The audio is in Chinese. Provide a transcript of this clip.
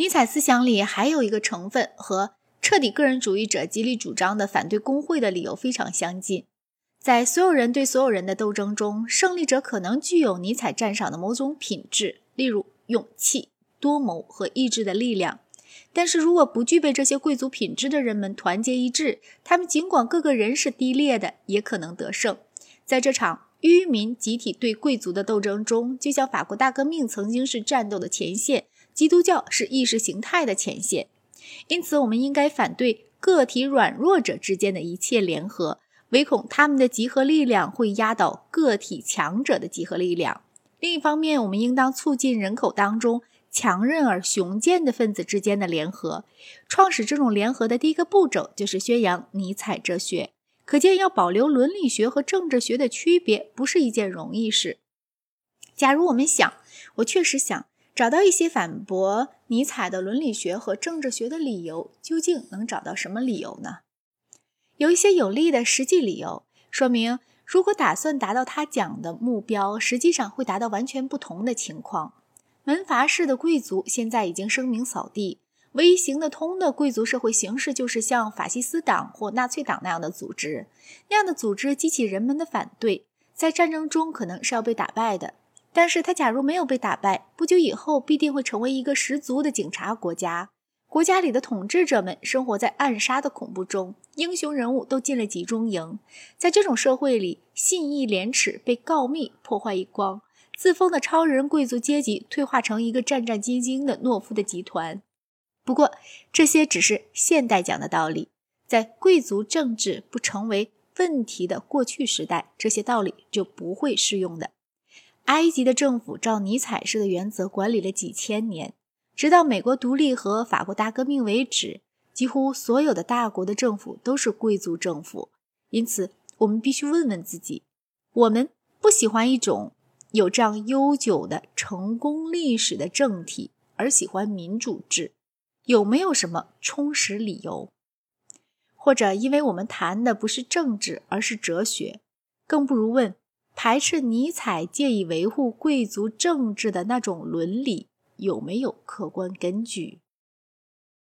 尼采思想里还有一个成分和彻底个人主义者极力主张的反对工会的理由非常相近。在所有人对所有人的斗争中，胜利者可能具有尼采赞赏的某种品质，例如勇气、多谋和意志的力量。但是如果不具备这些贵族品质的人们团结一致，他们尽管各个人是低劣的，也可能得胜。在这场愚民集体对贵族的斗争中，就像法国大革命曾经是战斗的前线。基督教是意识形态的前线，因此我们应该反对个体软弱者之间的一切联合，唯恐他们的集合力量会压倒个体强者的集合力量。另一方面，我们应当促进人口当中强韧而雄健的分子之间的联合。创始这种联合的第一个步骤就是宣扬尼采哲学。可见，要保留伦理学和政治学的区别不是一件容易事。假如我们想，我确实想。找到一些反驳尼采的伦理学和政治学的理由，究竟能找到什么理由呢？有一些有力的实际理由，说明如果打算达到他讲的目标，实际上会达到完全不同的情况。门阀式的贵族现在已经声名扫地，唯一行得通的贵族社会形式就是像法西斯党或纳粹党那样的组织，那样的组织激起人们的反对，在战争中可能是要被打败的。但是他假如没有被打败，不久以后必定会成为一个十足的警察国家。国家里的统治者们生活在暗杀的恐怖中，英雄人物都进了集中营。在这种社会里，信义廉耻被告密破坏一光，自封的超人贵族阶级退化成一个战战兢兢的懦夫的集团。不过，这些只是现代讲的道理，在贵族政治不成为问题的过去时代，这些道理就不会适用的。埃及的政府照尼采式的原则管理了几千年，直到美国独立和法国大革命为止，几乎所有的大国的政府都是贵族政府。因此，我们必须问问自己：我们不喜欢一种有这样悠久的成功历史的政体，而喜欢民主制，有没有什么充实理由？或者，因为我们谈的不是政治，而是哲学，更不如问。排斥尼采借以维护贵族政治的那种伦理有没有客观根据？